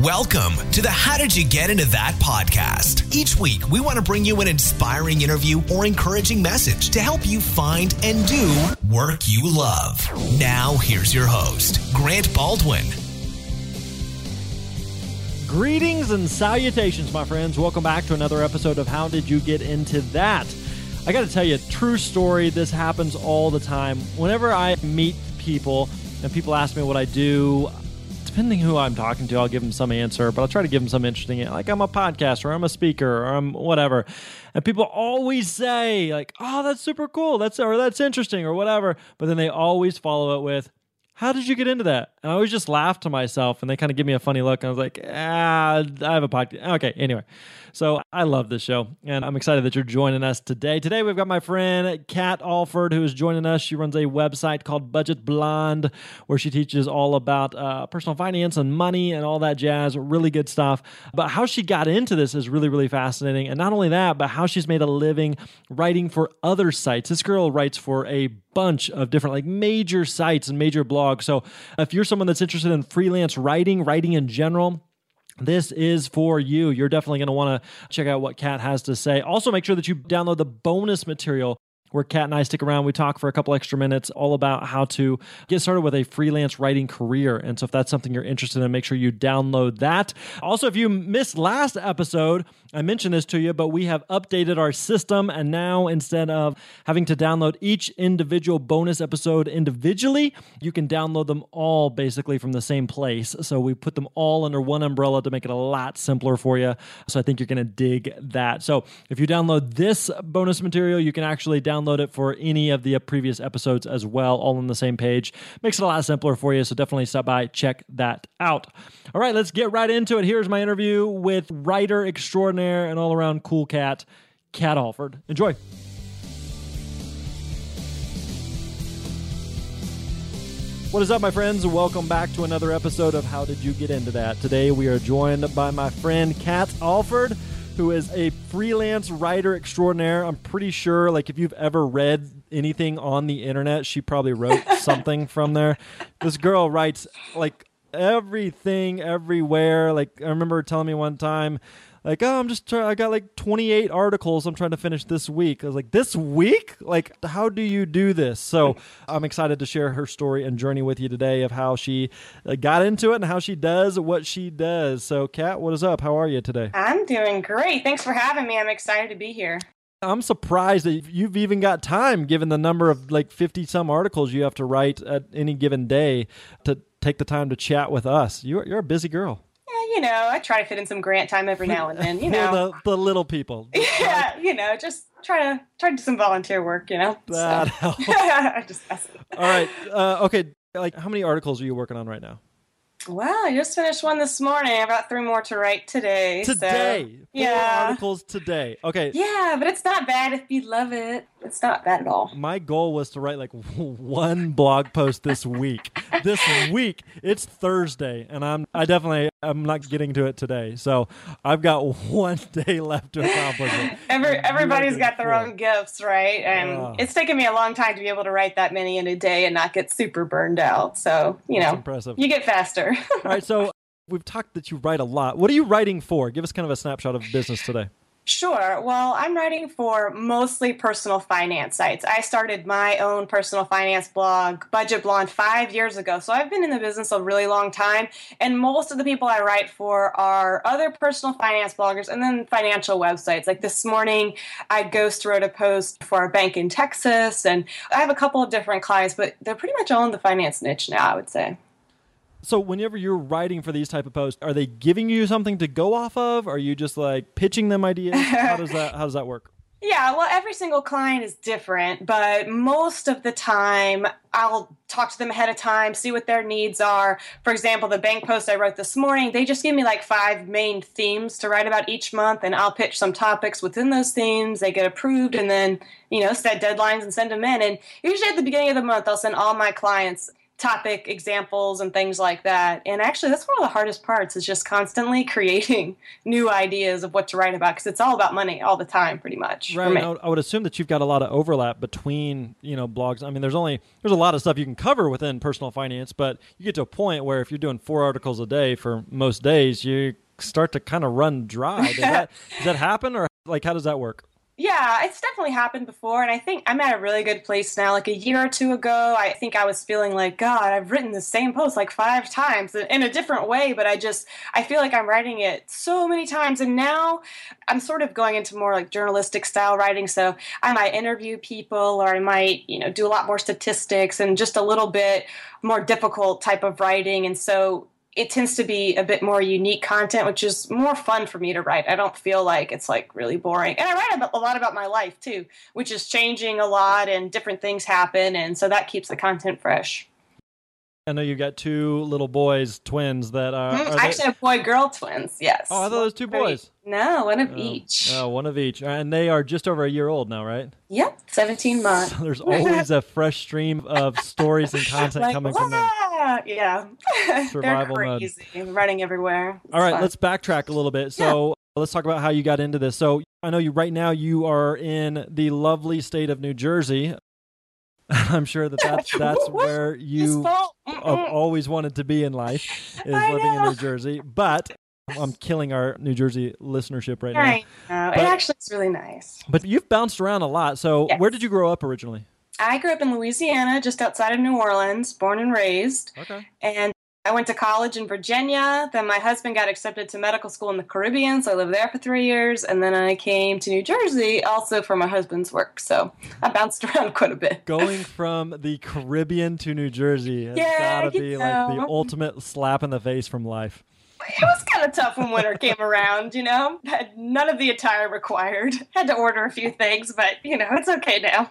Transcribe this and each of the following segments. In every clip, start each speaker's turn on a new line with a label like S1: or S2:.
S1: Welcome to the How Did You Get Into That podcast. Each week, we want to bring you an inspiring interview or encouraging message to help you find and do work you love. Now, here's your host, Grant Baldwin.
S2: Greetings and salutations, my friends. Welcome back to another episode of How Did You Get Into That? I got to tell you, a true story, this happens all the time. Whenever I meet people and people ask me what I do, depending who I'm talking to, I'll give them some answer, but I'll try to give them some interesting, like I'm a podcaster, or I'm a speaker, or I'm whatever. And people always say, like, oh, that's super cool, that's or that's interesting, or whatever. But then they always follow it with, how did you get into that? And I always just laugh to myself and they kind of give me a funny look. And I was like, ah, I have a podcast. Okay, anyway. So I love this show and I'm excited that you're joining us today. Today we've got my friend Kat Alford who is joining us. She runs a website called Budget Blonde where she teaches all about uh, personal finance and money and all that jazz. Really good stuff. But how she got into this is really, really fascinating. And not only that, but how she's made a living writing for other sites. This girl writes for a bunch of different like major sites and major blogs. So if you're someone that's interested in freelance writing, writing in general, this is for you. You're definitely going to want to check out what Kat has to say. Also, make sure that you download the bonus material where Kat and I stick around. We talk for a couple extra minutes all about how to get started with a freelance writing career. And so if that's something you're interested in, make sure you download that. Also, if you missed last episode, I mentioned this to you, but we have updated our system. And now instead of having to download each individual bonus episode individually, you can download them all basically from the same place. So we put them all under one umbrella to make it a lot simpler for you. So I think you're going to dig that. So if you download this bonus material, you can actually download it for any of the previous episodes as well, all on the same page. Makes it a lot simpler for you, so definitely stop by, check that out. All right, let's get right into it. Here's my interview with writer extraordinaire and all around cool cat, Kat Alford. Enjoy. What is up, my friends? Welcome back to another episode of How Did You Get Into That? Today we are joined by my friend Kat Alford who is a freelance writer extraordinaire. I'm pretty sure, like, if you've ever read anything on the internet, she probably wrote something from there. This girl writes like everything everywhere. Like, I remember telling me one time like, oh, I'm just trying. I got like 28 articles I'm trying to finish this week. I was like, this week? Like, how do you do this? So I'm excited to share her story and journey with you today of how she uh, got into it and how she does what she does. So, Kat, what is up? How are you today?
S3: I'm doing great. Thanks for having me. I'm excited to be here.
S2: I'm surprised that you've even got time, given the number of like 50 some articles you have to write at any given day, to take the time to chat with us. You're, you're a busy girl
S3: you know, I try to fit in some grant time every now and then. You know,
S2: the, the, little people.
S3: yeah, you know, just try to try to do some volunteer work. You know,
S2: that so. helps. I just All right. Uh, okay. Like, how many articles are you working on right now?
S3: Well, I just finished one this morning. I've got three more to write today.
S2: Today,
S3: so, yeah,
S2: articles today. Okay.
S3: Yeah, but it's not bad if you love it. It's not bad at all.
S2: My goal was to write like one blog post this week. this week, it's Thursday, and I'm I definitely I'm not getting to it today. So I've got one day left to accomplish it.
S3: Every, everybody's got their own gifts, right? And uh, it's taken me a long time to be able to write that many in a day and not get super burned out. So you know,
S2: impressive.
S3: You get faster.
S2: All right, so we've talked that you write a lot. What are you writing for? Give us kind of a snapshot of business today.
S3: Sure. Well, I'm writing for mostly personal finance sites. I started my own personal finance blog, Budget Blonde, five years ago. So I've been in the business a really long time. And most of the people I write for are other personal finance bloggers and then financial websites. Like this morning, I ghost wrote a post for a bank in Texas. And I have a couple of different clients, but they're pretty much all in the finance niche now, I would say.
S2: So whenever you're writing for these type of posts, are they giving you something to go off of? Are you just like pitching them ideas? How does that how does that work?
S3: Yeah, well, every single client is different, but most of the time I'll talk to them ahead of time, see what their needs are. For example, the bank post I wrote this morning, they just give me like five main themes to write about each month, and I'll pitch some topics within those themes. They get approved, and then, you know, set deadlines and send them in. And usually at the beginning of the month, I'll send all my clients topic examples and things like that. And actually, that's one of the hardest parts is just constantly creating new ideas of what to write about because it's all about money all the time, pretty much.
S2: Right. I would, I would assume that you've got a lot of overlap between you know blogs. I mean, there's only there's a lot of stuff you can cover within personal finance, but you get to a point where if you're doing four articles a day for most days, you start to kind of run dry. Does that does that happen, or like how does that work?
S3: Yeah, it's definitely happened before, and I think I'm at a really good place now. Like a year or two ago, I think I was feeling like, God, I've written the same post like five times in a different way, but I just I feel like I'm writing it so many times, and now I'm sort of going into more like journalistic style writing. So I might interview people, or I might you know do a lot more statistics and just a little bit more difficult type of writing, and so it tends to be a bit more unique content, which is more fun for me to write. I don't feel like it's like really boring. And I write about, a lot about my life too, which is changing a lot and different things happen. And so that keeps the content fresh.
S2: I know you've got two little boys, twins that are.
S3: Mm,
S2: are
S3: I actually have boy girl twins, yes.
S2: Oh, I thought it was two boys.
S3: No, one of oh, each.
S2: Oh, one of each. And they are just over a year old now, right?
S3: Yep, 17 months.
S2: So there's always a fresh stream of stories and content
S3: like,
S2: coming from them.
S3: Yeah.
S2: Survival
S3: They're crazy,
S2: mode.
S3: running everywhere. It's
S2: All right,
S3: fun.
S2: let's backtrack a little bit. So yeah. let's talk about how you got into this. So I know you right now you are in the lovely state of New Jersey. I'm sure that that's, that's where you have always wanted to be in life is
S3: I
S2: living
S3: know.
S2: in New Jersey. But I'm killing our New Jersey listenership right
S3: I
S2: now.
S3: know.
S2: But-
S3: it actually is really nice.
S2: But you've bounced around a lot. So
S3: Yes.
S2: where did you grow up originally?
S3: I grew up in Louisiana, just outside of New Orleans, born and raised.
S2: Okay.
S3: And I went to college in Virginia. Then my husband got accepted to medical school in the Caribbean, so I lived there for three years. And then I came to New Jersey also for my husband's work. So I bounced around quite a bit.
S2: Going from the Caribbean to New Jersey has
S3: Yeah,
S2: got to be like the ultimate slap in the face from life.
S3: It was kind of tough when winter came around, you know. Had none of the attire required. Had to order a few things, but you know, it's okay now.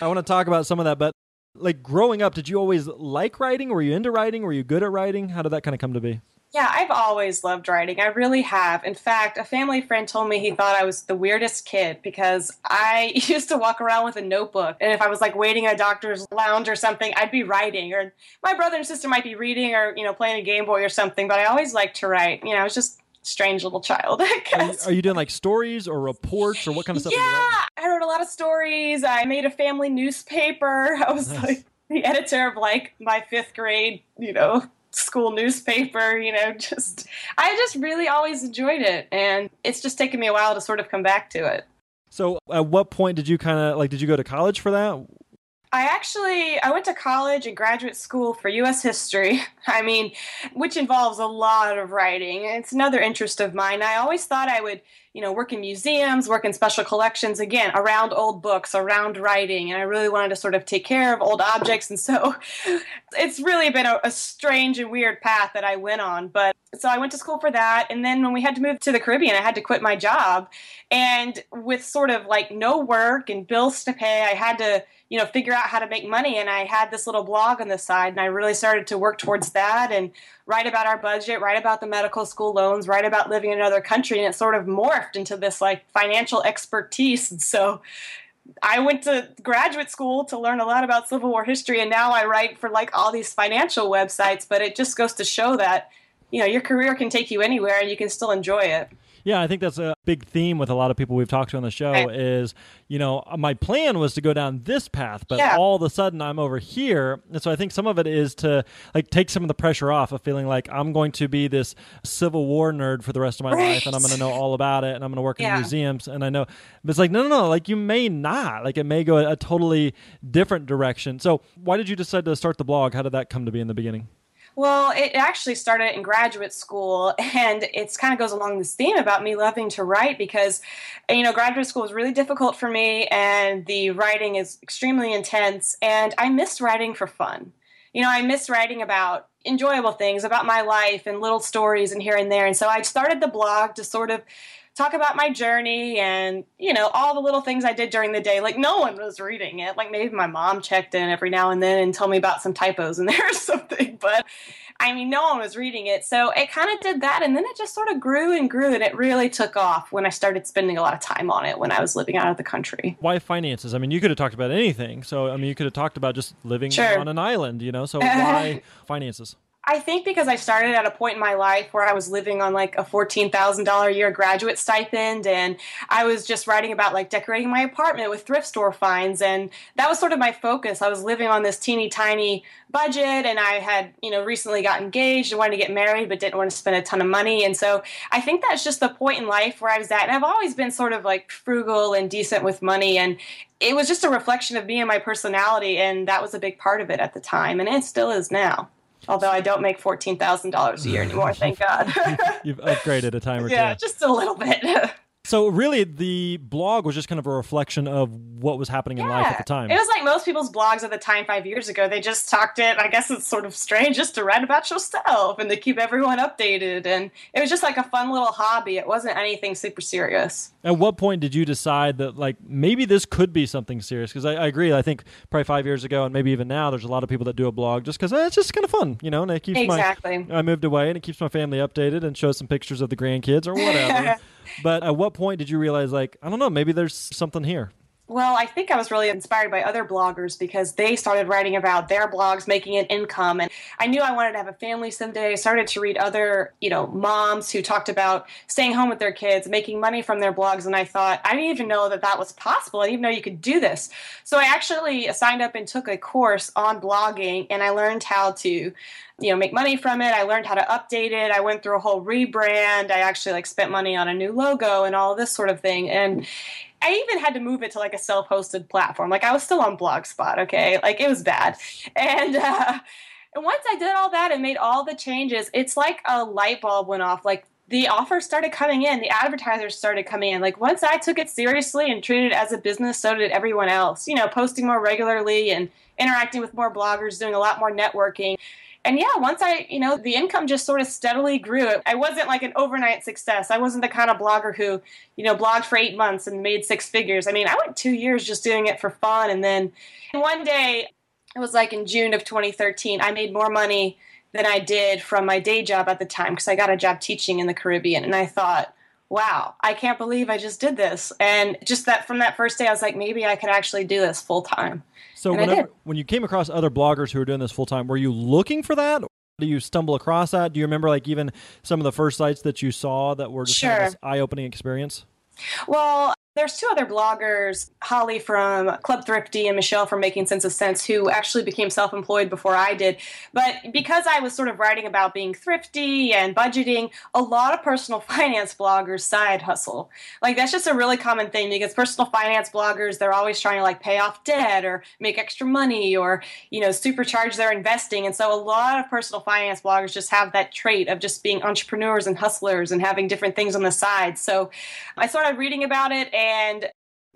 S2: I want to talk about some of that, but like growing up, did you always like writing? Were you into writing? Were you good at writing? How did that kind of come to be?
S3: Yeah, I've always loved writing. I really have. In fact, a family friend told me he thought I was the weirdest kid because I used to walk around with a notebook. And if I was like waiting at a doctor's lounge or something, I'd be writing. Or my brother and sister might be reading or, you know, playing a Game Boy or something. But I always liked to write. You know, I was just a strange little child,
S2: Are you, are you doing like stories or reports or what kind of stuff?
S3: Yeah. I wrote a lot of stories. I made a family newspaper. I was
S2: Nice.
S3: like the editor of like my fifth grade, you know, school newspaper, you know, just I just really always enjoyed it and it's just taken me a while to sort of come back to it.
S2: So, at what point did you kind of like? Did you go to college for that?
S3: I actually I went to college and graduate school for US history. I mean, which involves a lot of writing. It's another interest of mine. I always thought I would, you know, work in museums, work in special collections again, around old books, around writing, and I really wanted to sort of take care of old objects and so it's really been a, a strange and weird path that I went on, but so I went to school for that and then when we had to move to the Caribbean, I had to quit my job and with sort of like no work and bills to pay, I had to you know figure out how to make money and i had this little blog on the side and i really started to work towards that and write about our budget write about the medical school loans write about living in another country and it sort of morphed into this like financial expertise and so I went to graduate school to learn a lot about Civil War history, and now I write for like all these financial websites. But it just goes to show that you know your career can take you anywhere, and you can still enjoy it.
S2: Yeah, I think that's a big theme with a lot of people we've talked to on the show
S3: Right.
S2: is, you know, uh, my plan was to go down this path, but
S3: Yeah.
S2: all of a sudden I'm over here. And so I think some of it is to like take some of the pressure off of feeling like I'm going to be this Civil War nerd for the rest of my
S3: Right.
S2: life and I'm going to know all about it and I'm going to work in museums and I know but it's like no no no, like you may not. Like it may go a, a totally different direction. So why did you decide to start the blog? How did that come to be in the beginning?
S3: Well, it actually started in graduate school, and it kind of goes along this theme about me loving to write because, you know, graduate school was really difficult for me, and the writing is extremely intense, and I missed writing for fun. You know, I miss writing about enjoyable things, about my life, and little stories, and here and there. And so I started the blog to sort of talk about my journey and you know all the little things i did during the day like no one was reading it like maybe my mom checked in every now and then and told me about some typos in there or something but I mean, no one was reading it. So it kind of did that. And then it just sort of grew and grew. And it really took off when I started spending a lot of time on it when I was living out of the country.
S2: Why finances? I mean, you could have talked about anything. So, I mean, you could have talked about just living
S3: Sure.
S2: on an island, you know? So, why finances?
S3: I think because I started at a point in my life where I was living on like a $14,000 a year graduate stipend and I was just writing about like decorating my apartment with thrift store finds and that was sort of my focus. I was living on this teeny tiny budget and I had, you know, recently got engaged and wanted to get married but didn't want to spend a ton of money and so I think that's just the point in life where I was at and I've always been sort of like frugal and decent with money and it was just a reflection of me and my personality and that was a big part of it at the time and it still is now. Although I don't make fourteen thousand dollars a year anymore, thank God.
S2: You've upgraded a time or
S3: yeah,
S2: two.
S3: just a little bit.
S2: So, really, the blog was just kind of a reflection of what was happening in life at the time.
S3: It was like most people's blogs at the time five years ago. They just talked it. I guess it's sort of strange just to write about yourself and to keep everyone updated. And it was just like a fun little hobby. It wasn't anything super serious.
S2: At what point did you decide that, like, maybe this could be something serious? Because I, I agree. I think probably five years ago, and maybe even now, there's a lot of people that do a blog just because eh, it's just kind of fun, you know, and it keeps
S3: Exactly.
S2: my. I moved away, and it keeps my family updated and shows some pictures of the grandkids or whatever. but at what point did you realize, like, I don't know, maybe there's something here?
S3: Well, I think I was really inspired by other bloggers because they started writing about their blogs making an income and I knew I wanted to have a family someday. I started to read other, you know, moms who talked about staying home with their kids, making money from their blogs and I thought I didn't even know that that was possible. I didn't even know you could do this. So I actually signed up and took a course on blogging and I learned how to you know make money from it i learned how to update it i went through a whole rebrand i actually like spent money on a new logo and all this sort of thing and I even had to move it to like a self-hosted platform. Like I was still on Blogspot, okay? Like it was bad. And uh, and once I did all that and made all the changes, it's like a light bulb went off. Like the offers started coming in, the advertisers started coming in. Like once I took it seriously and treated it as a business, so did everyone else. You know, posting more regularly and interacting with more bloggers, doing a lot more networking. And yeah, once I, you know, the income just sort of steadily grew. I wasn't like an overnight success. I wasn't the kind of blogger who, you know, blogged for eight months and made six figures. I mean, I went two years just doing it for fun. And then one day, it was like in June of 2013, I made more money than I did from my day job at the time because I got a job teaching in the Caribbean. And I thought, wow, I can't believe I just did this. And just that from that first day, I was like, maybe I could actually do this full time.
S2: So, whenever, when you came across other bloggers who were doing this full time, were you looking for that? Do you stumble across that? Do you remember, like, even some of the first sites that you saw that were just kind of this eye opening experience?
S3: Well, there's two other bloggers, Holly from Club Thrifty and Michelle from Making Sense of Cents, who actually became self employed before I did. But because I was sort of writing about being thrifty and budgeting, a lot of personal finance bloggers side hustle. Like, that's just a really common thing because personal finance bloggers, they're always trying to like pay off debt or make extra money or, you know, supercharge their investing. And so a lot of personal finance bloggers just have that trait of just being entrepreneurs and hustlers and having different things on the side. So I started reading about it and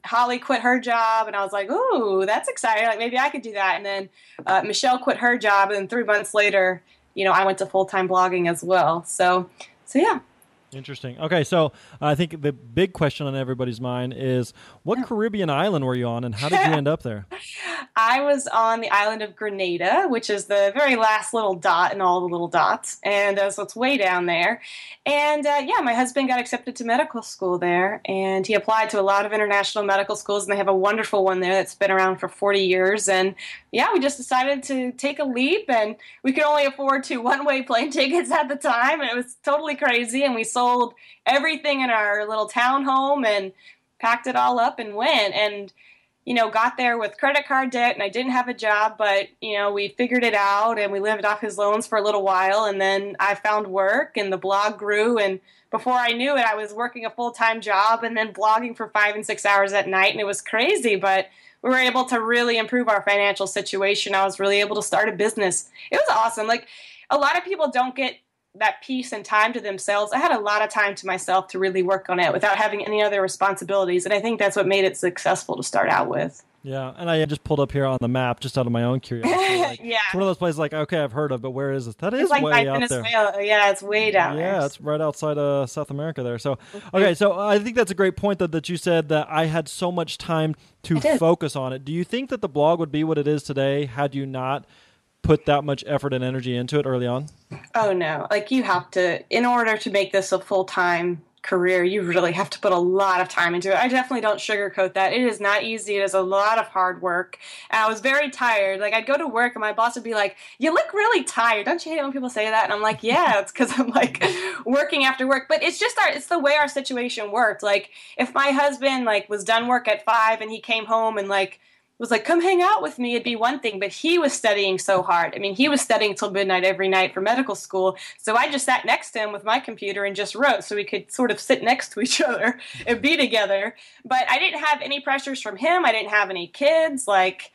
S3: Holly quit her job, and I was like, "Ooh, that's exciting! Like maybe I could do that." And then uh, Michelle quit her job, and then three months later, you know, I went to full time blogging as well. So, so yeah,
S2: Interesting. Okay, so I think the big question on everybody's mind is what Caribbean island were you on and how did you end up there?
S3: I was on the island of Grenada, which is the very last little dot in all the little dots, and uh, so it's way down there. And uh, yeah, my husband got accepted to medical school there, and he applied to a lot of international medical schools, and they have a wonderful one there that's been around for 40 years. And yeah, we just decided to take a leap, and we could only afford two one-way plane tickets at the time, and it was totally crazy. And we sold everything in our little townhome and packed it all up and went. And you know, got there with credit card debt and I didn't have a job, but, you know, we figured it out and we lived off his loans for a little while. And then I found work and the blog grew. And before I knew it, I was working a full time job and then blogging for five and six hours at night. And it was crazy, but we were able to really improve our financial situation. I was really able to start a business. It was awesome. Like, a lot of people don't get that peace and time to themselves. I had a lot of time to myself to really work on it without having any other responsibilities. And I think that's what made it successful to start out with.
S2: Yeah, and I just pulled up here on the map just out of my own curiosity. Like,
S3: Yeah.
S2: It's one of those places like, okay, I've heard of, but where is it? That is
S3: It's like
S2: way out there.
S3: Yeah, it's way down there.
S2: Yeah, it's right outside of South America there. So, mm-hmm. okay, so I think that's a great point that, that you said that I had so much time to focus on it. Do you think that the blog would be what it is today had you not put that much effort and energy into it early on?
S3: Oh no. Like you have to in order to make this a full-time career, you really have to put a lot of time into it. I definitely don't sugarcoat that. It is not easy. It is a lot of hard work. And I was very tired. Like I'd go to work and my boss would be like, "You look really tired. Don't you hate when people say that?" And I'm like, "Yeah, it's because I'm like working after work." But it's just our it's the way our situation worked. Like if my husband like was done work at five and he came home and like was like, come hang out with me, it'd be one thing. But he was studying so hard. I mean, he was studying till midnight every night for medical school. So I just sat next to him with my computer and just wrote so we could sort of sit next to each other and be together. But I didn't have any pressures from him. I didn't have any kids. Like,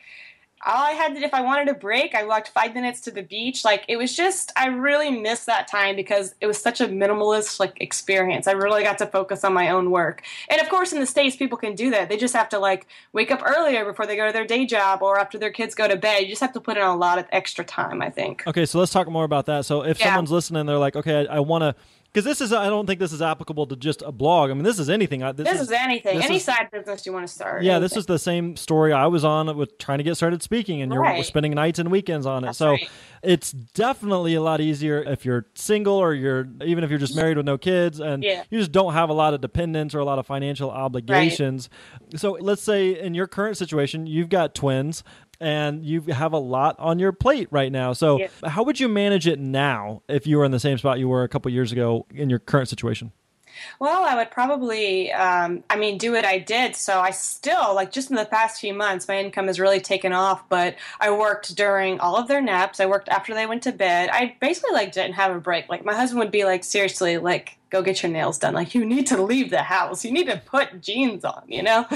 S3: all I had to, if I wanted a break, I walked five minutes to the beach. Like it was just, I really missed that time because it was such a minimalist like experience. I really got to focus on my own work. And of course, in the states, people can do that. They just have to like wake up earlier before they go to their day job or after their kids go to bed. You just have to put in a lot of extra time. I think.
S2: Okay, so let's talk more about that. So if yeah. someone's listening, they're like, okay, I, I want to because this is I don't think this is applicable to just a blog. I mean, this is anything.
S3: This, this is, is, anything. This Any is, side business you want to start.
S2: Yeah, anything. this is the same story I was on with trying to get started speaking, and right. you're spending nights and weekends on it.
S3: That's
S2: so
S3: right.
S2: it's definitely a lot easier if you're single or you're even if you're just married with no kids and
S3: yeah.
S2: you just don't have a lot of dependents or a lot of financial obligations. Right. So let's say in your current situation, you've got twins and you have a lot on your plate right now. So, how would you manage it now if you were in the same spot you were a couple years ago in your current situation?
S3: Well, I would probably, um, I mean, do what I did. So I still, like, just in the past few months, my income has really taken off. But I worked during all of their naps. I worked after they went to bed. I basically like didn't have a break. Like my husband would be like, seriously, like, go get your nails done. Like you need to leave the house. You need to put jeans on. You know.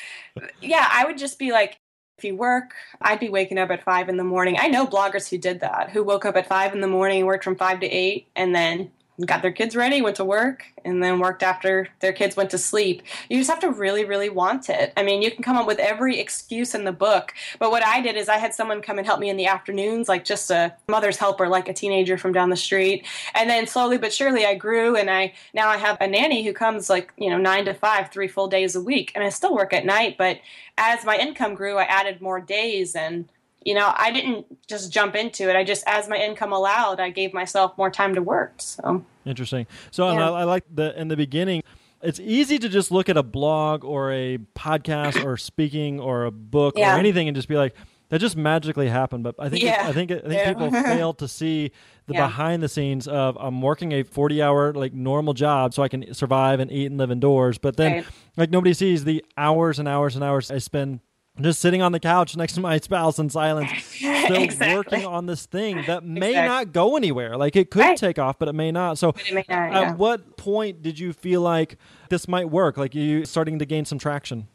S3: yeah, I would just be like, if you work, I'd be waking up at five in the morning. I know bloggers who did that, who woke up at five in the morning, worked from five to eight, and then got their kids ready, went to work, and then worked after their kids went to sleep. You just have to really, really want it. I mean, you can come up with every excuse in the book, but what I did is I had someone come and help me in the afternoons, like just a mother's helper, like a teenager from down the street. And then slowly but surely I grew, and I now I have a nanny who comes like, you know, nine to five, three full days a week. And I still work at night, but as my income grew, I added more days and you know, I didn't just jump into it. I just, as my income allowed, I gave myself more time to work. So
S2: interesting. So um, yeah. I, I like the in the beginning. It's easy to just look at a blog or a podcast or speaking or a book
S3: yeah.
S2: or anything and just be like, that just magically happened. But I think
S3: yeah.
S2: I think I think people fail to see the yeah. behind the scenes of I'm working a 40 hour like normal job so I can survive and eat and live indoors. But then
S3: right.
S2: like nobody sees the hours and hours and hours I spend just sitting on the couch next to my spouse in silence, still
S3: exactly.
S2: working on this thing that may exactly. not go anywhere. Like it could
S3: right.
S2: take off, but it may not. So,
S3: may not,
S2: at
S3: yeah.
S2: what point did you feel like this might work? Like you starting to gain some traction?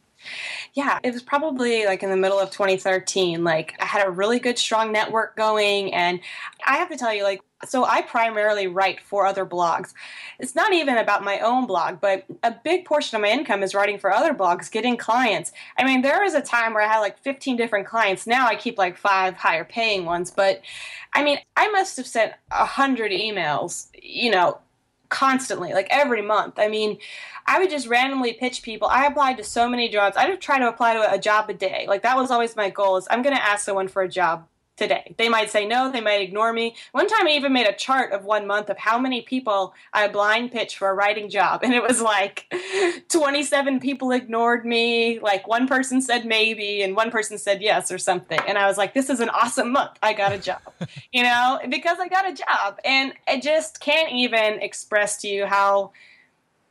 S3: Yeah, it was probably like in the middle of 2013. Like I had a really good, strong network going, and I have to tell you, like so I primarily write for other blogs. It's not even about my own blog, but a big portion of my income is writing for other blogs, getting clients. I mean, there was a time where I had like 15 different clients. Now I keep like five higher paying ones, but I mean, I must have sent a hundred emails, you know, constantly, like every month. I mean, I would just randomly pitch people. I applied to so many jobs. I would try to apply to a job a day. Like that was always my goal is I'm going to ask someone for a job today. They might say no, they might ignore me. One time I even made a chart of one month of how many people I blind pitched for a writing job, and it was like 27 people ignored me, like one person said maybe, and one person said yes or something. And I was like, this is an awesome month. I got a job, you know, because I got a job. And I just can't even express to you how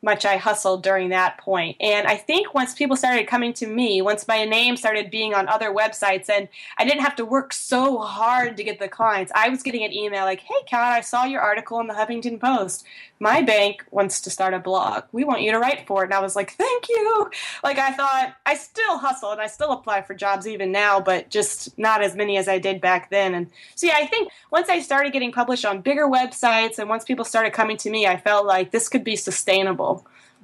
S3: much I hustled during that point. And I think once people started coming to me, once my name started being on other websites, and I didn't have to work so hard to get the clients, I was getting an email like, Hey, Kat, I saw your article in the Huffington Post. My bank wants to start a blog. We want you to write for it. And I was like, Thank you. Like, I thought I still hustle and I still apply for jobs even now, but just not as many as I did back then. And so, yeah, I think once I started getting published on bigger websites and once people started coming to me, I felt like this could be sustainable.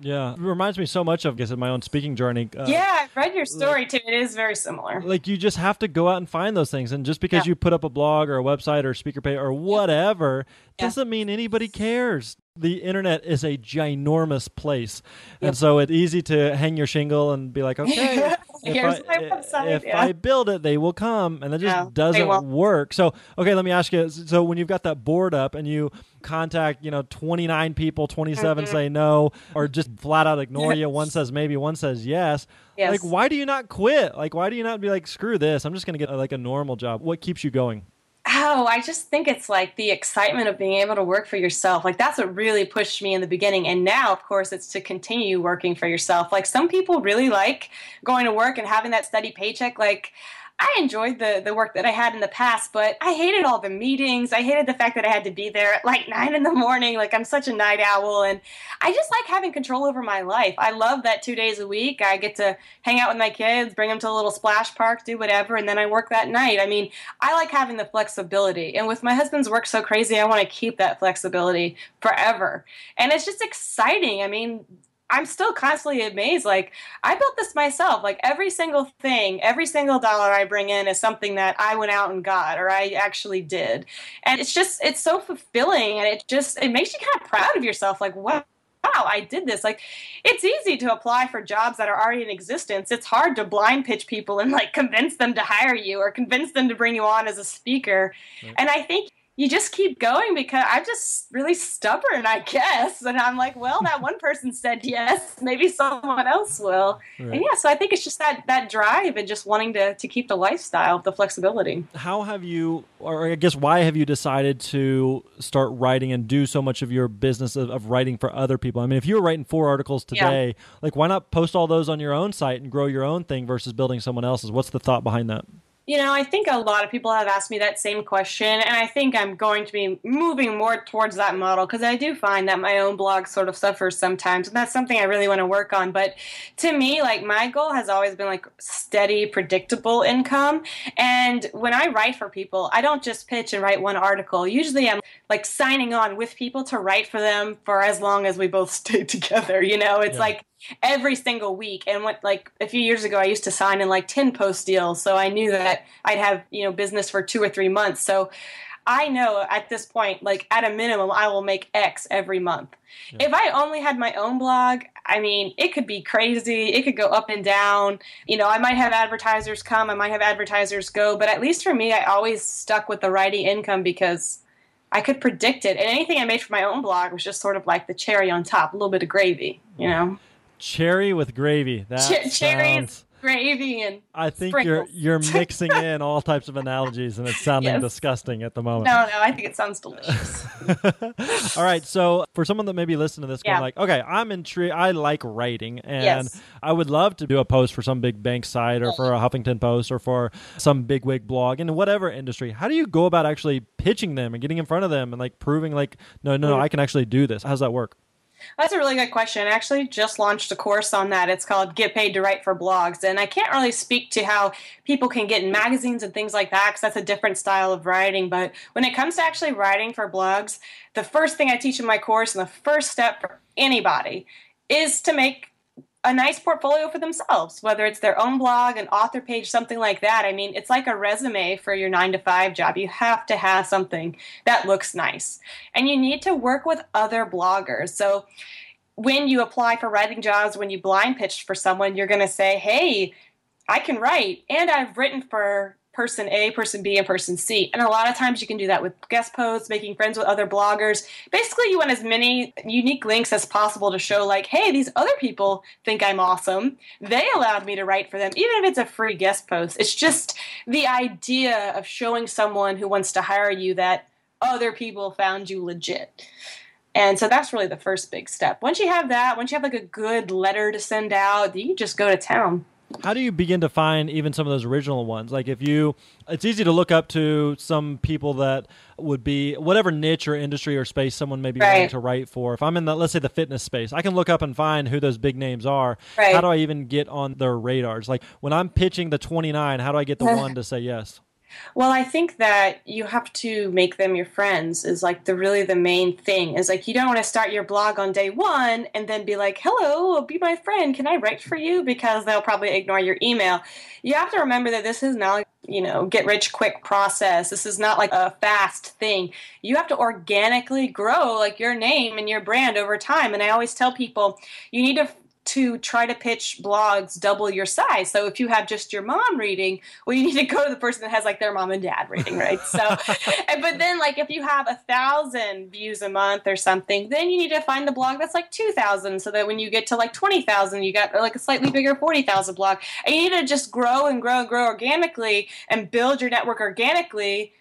S2: Yeah, it reminds me so much of, I guess, my own speaking journey.
S3: Uh, yeah, I've read your story like, too. It is very similar.
S2: Like you just have to go out and find those things, and just because yeah. you put up a blog or a website or speaker page or whatever yeah. doesn't mean anybody cares. The internet is a ginormous place
S3: Yep.
S2: and so it's easy to hang your shingle and be like okay if, I,
S3: my website,
S2: if
S3: yeah.
S2: I build it they will come and that just
S3: they
S2: doesn't work so okay let me ask you so when you've got that board up and you contact you know 29 people 27
S3: Mm-hmm.
S2: say no or just flat out ignore you one says maybe one says yes
S3: Yes.
S2: like why do you not quit like why do you not be like screw this i'm just gonna get like a normal job what keeps you going
S3: Oh, I just think it's like the excitement of being able to work for yourself. Like that's what really pushed me in the beginning. And now, of course, it's to continue working for yourself. Like some people really like going to work and having that steady paycheck. Like I enjoyed the the work that I had in the past, but I hated all the meetings. I hated the fact that I had to be there at like nine in the morning. Like I'm such a night owl, and I just like having control over my life. I love that two days a week I get to hang out with my kids, bring them to a little splash park, do whatever, and then I work that night. I mean, I like having the flexibility, and with my husband's work so crazy, I want to keep that flexibility forever. And it's just exciting. I mean, I'm still constantly amazed. Like, I built this myself. Like, every single thing, every single dollar I bring in is something that I went out and got or I actually did. And it's just, it's so fulfilling and it just, it makes you kind of proud of yourself. Like, wow. Wow, I did this. Like, it's easy to apply for jobs that are already in existence. It's hard to blind pitch people and like convince them to hire you or convince them to bring you on as a speaker. And I think you just keep going because I'm just really stubborn, I guess. And I'm like, well, that one person said yes, maybe someone else will.
S2: Right.
S3: And yeah, so I think it's just that that drive and just wanting to to keep the lifestyle, the flexibility.
S2: how have you or i guess why have you decided to start writing and do so much of your business of, of writing for other people i mean if you were writing four articles
S3: Yeah.
S2: today like why not post all those on your own site and grow your own thing versus building someone else's what's the thought behind that
S3: You know, I think a lot of people have asked me that same question, and I think I'm going to be moving more towards that model because I do find that my own blog sort of suffers sometimes, and that's something I really want to work on. But to me, like my goal has always been like steady, predictable income. And when I write for people, I don't just pitch and write one article. Usually, I'm like signing on with people to write for them for as long as we both stay together. You know, it's
S2: Yeah.
S3: like every single week. And what like a few years ago, I used to sign in like ten post deals, so I knew that I'd have you know business for two or three months. So I know at this point, like at a minimum, I will make X every month. If I only had my own blog, I mean, it could be crazy. It could go up and down. You know, I might have advertisers come, I might have advertisers go, but at least for me, I always stuck with the writing income because I could predict it. And anything I made for my own blog was just sort of like the cherry on top, a little bit of gravy, you know?
S2: Cherry with gravy that
S3: Ch- cherries,
S2: sounds-
S3: gravy, and
S2: i think you're you're mixing in all types of analogies and it's sounding
S3: Yes.
S2: disgusting at the moment
S3: no, no, I think it sounds delicious.
S2: All right, so for someone that maybe listen to this, going
S3: Yeah.
S2: like, okay, I'm intrigued. I like writing, and
S3: Yes.
S2: I would love to do a post for some big bank site, or for a Huffington Post, or for some big wig blog in whatever industry. How do you go about actually pitching them and getting in front of them and like proving like, no, no, no, mm. I can actually do this? How's that work?
S3: That's a really good question. I actually just launched a course on that. It's called Get Paid to Write for Blogs. And I can't really speak to how people can get in magazines and things like that because that's a different style of writing. But when it comes to actually writing for blogs, the first thing I teach in my course and the first step for anybody is to make a nice portfolio for themselves, whether it's their own blog, an author page, something like that. I mean, it's like a resume for your nine to five job. You have to have something that looks nice. And you need to work with other bloggers. So when you apply for writing jobs, when you blind pitch for someone, you're going to say, hey, I can write, and I've written for person A, person B, and person C. And a lot of times you can do that with guest posts, making friends with other bloggers. Basically, you want as many unique links as possible to show, like, hey, these other people think I'm awesome. They allowed me to write for them, even if it's a free guest post. It's just the idea of showing someone who wants to hire you that other people found you legit. And so that's really the first big step. Once you have that, once you have like a good letter to send out, you just go to town.
S2: How do you begin to find even some of those original ones? Like if you, it's easy to look up to some people that would be whatever niche or industry or space someone may be
S3: Right.
S2: wanting to write for. If I'm in the, let's say the fitness space, I can look up and find who those big names are.
S3: Right.
S2: How do I even get on their radars? Like when I'm pitching the 29, how do I get the one to say yes?
S3: Well, I think that you have to make them your friends is like the really the main thing. Is like you don't want to start your blog on day one and then be like, "Hello, be my friend. Can I write for you?" Because they'll probably ignore your email. You have to remember that this is not you know get rich quick process. This is not like a fast thing. You have to organically grow like your name and your brand over time. And I always tell people you need to to try to pitch blogs double your size. So if you have just your mom reading, well, you need to go to the person that has like their mom and dad reading, right? So, but then like if you have a thousand views a month or something, then you need to find the blog that's like two thousand, so that when you get to like twenty thousand, you got like a slightly bigger forty thousand blog. And you need to just grow and grow and grow organically and build your network organically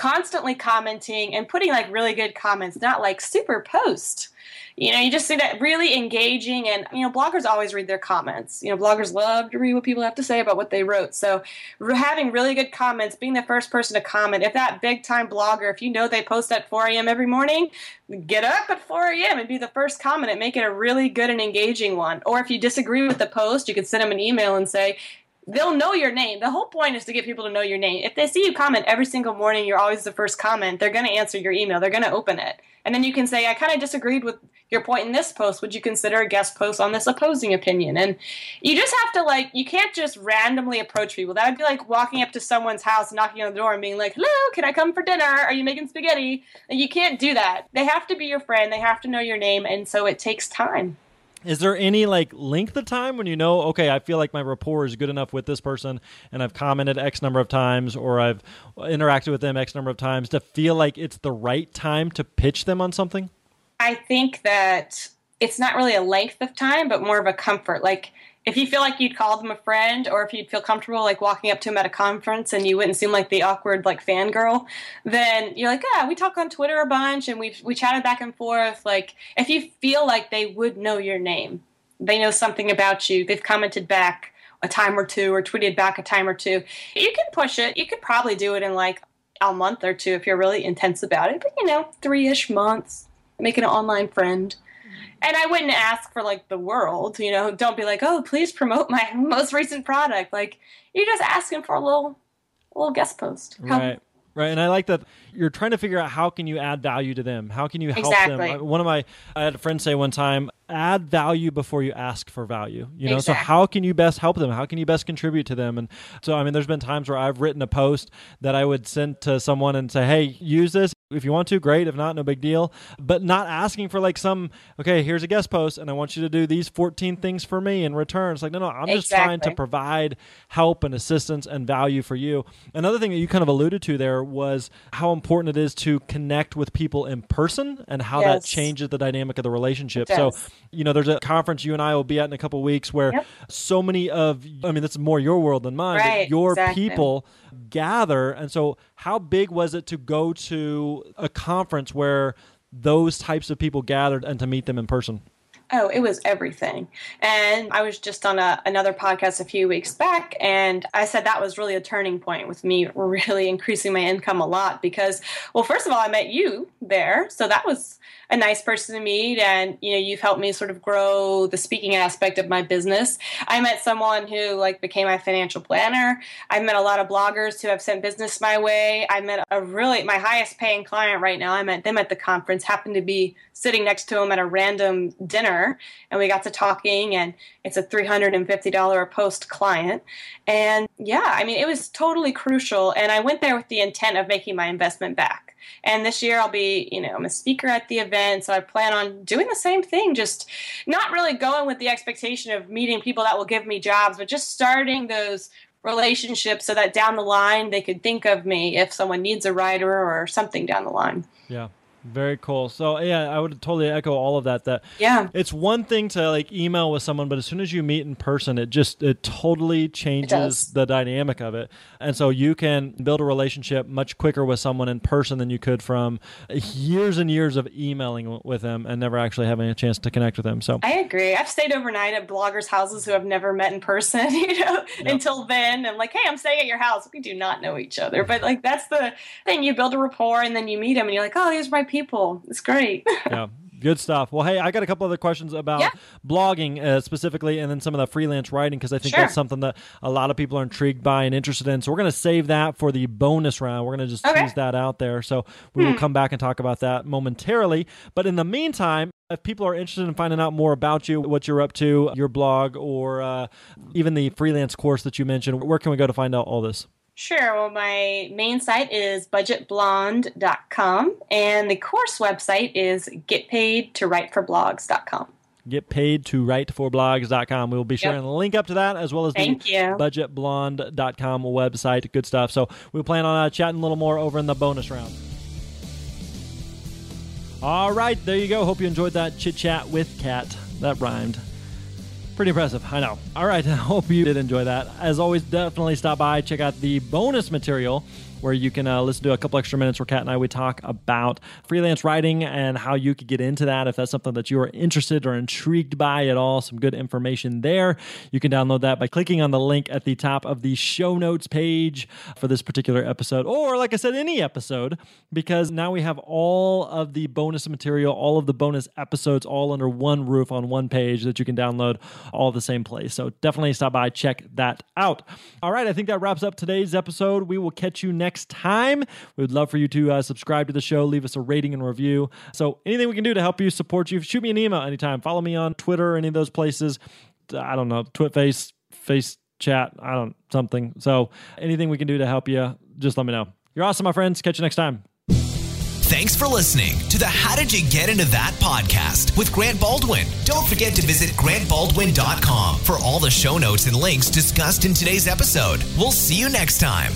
S3: constantly commenting and putting like really good comments, not like super post. You know, you just see that really engaging and you know, bloggers always read their comments. You know, bloggers love to read what people have to say about what they wrote. So having really good comments, being the first person to comment, if that big time blogger, if you know they post at 4 a.m. every morning, get up at 4 a.m. and be the first comment and make it a really good and engaging one. Or if you disagree with the post, you can send them an email and say, they'll know your name. The whole point is to get people to know your name. If they see you comment every single morning, you're always the first comment, they're going to answer your email. They're going to open it. And then you can say, I kind of disagreed with your point in this post. Would you consider a guest post on this opposing opinion? And you just have to, like, you can't just randomly approach people. That would be like walking up to someone's house, knocking on the door, and being like, hello, can I come for dinner? Are you making spaghetti? And you can't do that. They have to be your friend, they have to know your name. And so it takes time.
S2: Is there any like length of time when you know, okay, I feel like my rapport is good enough with this person and I've commented X number of times or I've interacted with them X number of times to feel like it's the right time to pitch them on something?
S3: I think that it's not really a length of time, but more of a comfort. Like if you feel like you'd call them a friend or if you'd feel comfortable like walking up to them at a conference and you wouldn't seem like the awkward like fangirl then you're like yeah we talk on twitter a bunch and we we chatted back and forth. Like if you feel like they would know your name they know something about you they've commented back a time or two or tweeted back a time or two you can push it. You could probably do it in like a month or two if you're really intense about it but you know three-ish months make an online friend and I wouldn't ask for like the world, you know. Don't be like, oh, please promote my most recent product. Like you're just asking for a little, little guest post.
S2: Right. Right, and I like that you're trying to figure out how can you add value to them. How can you help
S3: exactly.
S2: them? One of my I had a friend say one time, add value before you ask for value. You know, exactly. so how can you best help them? How can you best contribute to them? And so, I mean, there's been times where I've written a post that I would send to someone and say, hey, use this. If you want to, great. If not, no big deal. But not asking for like some, okay, here's a guest post and I want you to do these 14 things for me in return. It's like, no, no, I'm just exactly. trying to provide help and assistance and value for you. Another thing that you kind of alluded to there was how important it is to connect with people in person and how yes. that changes the dynamic of the relationship. So, you know, there's a conference you and I will be at in a couple weeks where yep. so many of, I mean, this is more your world than mine, right, your exactly. people gather. And so, how big was it to go to a conference where those types of people gathered and to meet them in person?
S3: Oh, it was everything. And I was just on a, another podcast a few weeks back, and I said that was really a turning point with me really increasing my income a lot because, well, first of all, I met you there. So that was a nice person to meet and you know you've helped me sort of grow the speaking aspect of my business. I met someone who like became my financial planner. I met a lot of bloggers who have sent business my way. I met a really my highest paying client right now i met them at the conference happened to be sitting next to him at a random dinner and we got to talking and it's a $350 a post client. And yeah i mean it was totally crucial and i went there with the intent of making my investment back and this year I'll be, you know, I'm a speaker at the event, so I plan on doing the same thing, just not really going with the expectation of meeting people that will give me jobs, but just starting those relationships so that down the line they could think of me if someone needs a writer or something down the line.
S2: Yeah. Very cool. So yeah, I would totally echo all of that. That
S3: yeah,
S2: it's one thing to like email with someone, but as soon as you meet in person, it just it totally changes it the dynamic of it. And so you can build a relationship much quicker with someone in person than you could from years and years of emailing with them and never actually having a chance to connect with them. So
S3: I agree. I've stayed overnight at bloggers' houses who I've never met in person. You know, yep. until then, I'm like, hey, I'm staying at your house. We do not know each other, but like that's the thing. You build a rapport and then you meet them, and you're like, oh, here's my people. It's great.
S2: yeah. Good stuff. Well, hey, I got a couple other questions about
S3: Yeah.
S2: blogging uh, specifically, and then some of the freelance writing because I think
S3: Sure.
S2: that's something that a lot of people are intrigued by and interested in. So we're going to save that for the bonus round. We're going to just
S3: Okay.
S2: tease that out there. So we will come back and talk about that momentarily. But in the meantime, if people are interested in finding out more about you, what you're up to, your blog, or uh, even the freelance course that you mentioned, where can we go to find out all this?
S3: Sure. Well, my main site is budgetblonde.com, and the course website is getpaidtowriteforblogs.com.
S2: Get paid to write for We will be sharing a link up to that as well as
S3: Thank
S2: the
S3: you.
S2: budgetblonde.com website. Good stuff. So we'll plan on uh, chatting a little more over in the bonus round. All right, there you go. Hope you enjoyed that chit chat with Kat. That rhymed. Pretty impressive, I know. All right, I hope you did enjoy that. As always, definitely stop by, check out the bonus material where you can uh, listen to a couple extra minutes where Kat and I would talk about freelance writing and how you could get into that if that's something that you are interested or intrigued by at all. Some good information there. You can download that by clicking on the link at the top of the show notes page for this particular episode, or like I said, any episode, because now we have all of the bonus material, all of the bonus episodes, all under one roof on one page that you can download all the same place. So definitely stop by, check that out. All right, I think that wraps up today's episode. We will catch you next time. We would love for you to uh, subscribe to the show, leave us a rating and review. So anything we can do to help you, support you, shoot me an email anytime. Follow me on Twitter, any of those places. I don't know, Twitface, Face Chat, I don't something. So anything we can do to help you, just let me know. You're awesome, my friends. Catch you next time.
S1: Thanks for listening to the How Did You Get Into That podcast with Grant Baldwin. Don't forget to visit grantbaldwin.com for all the show notes and links discussed in today's episode. We'll see you next time.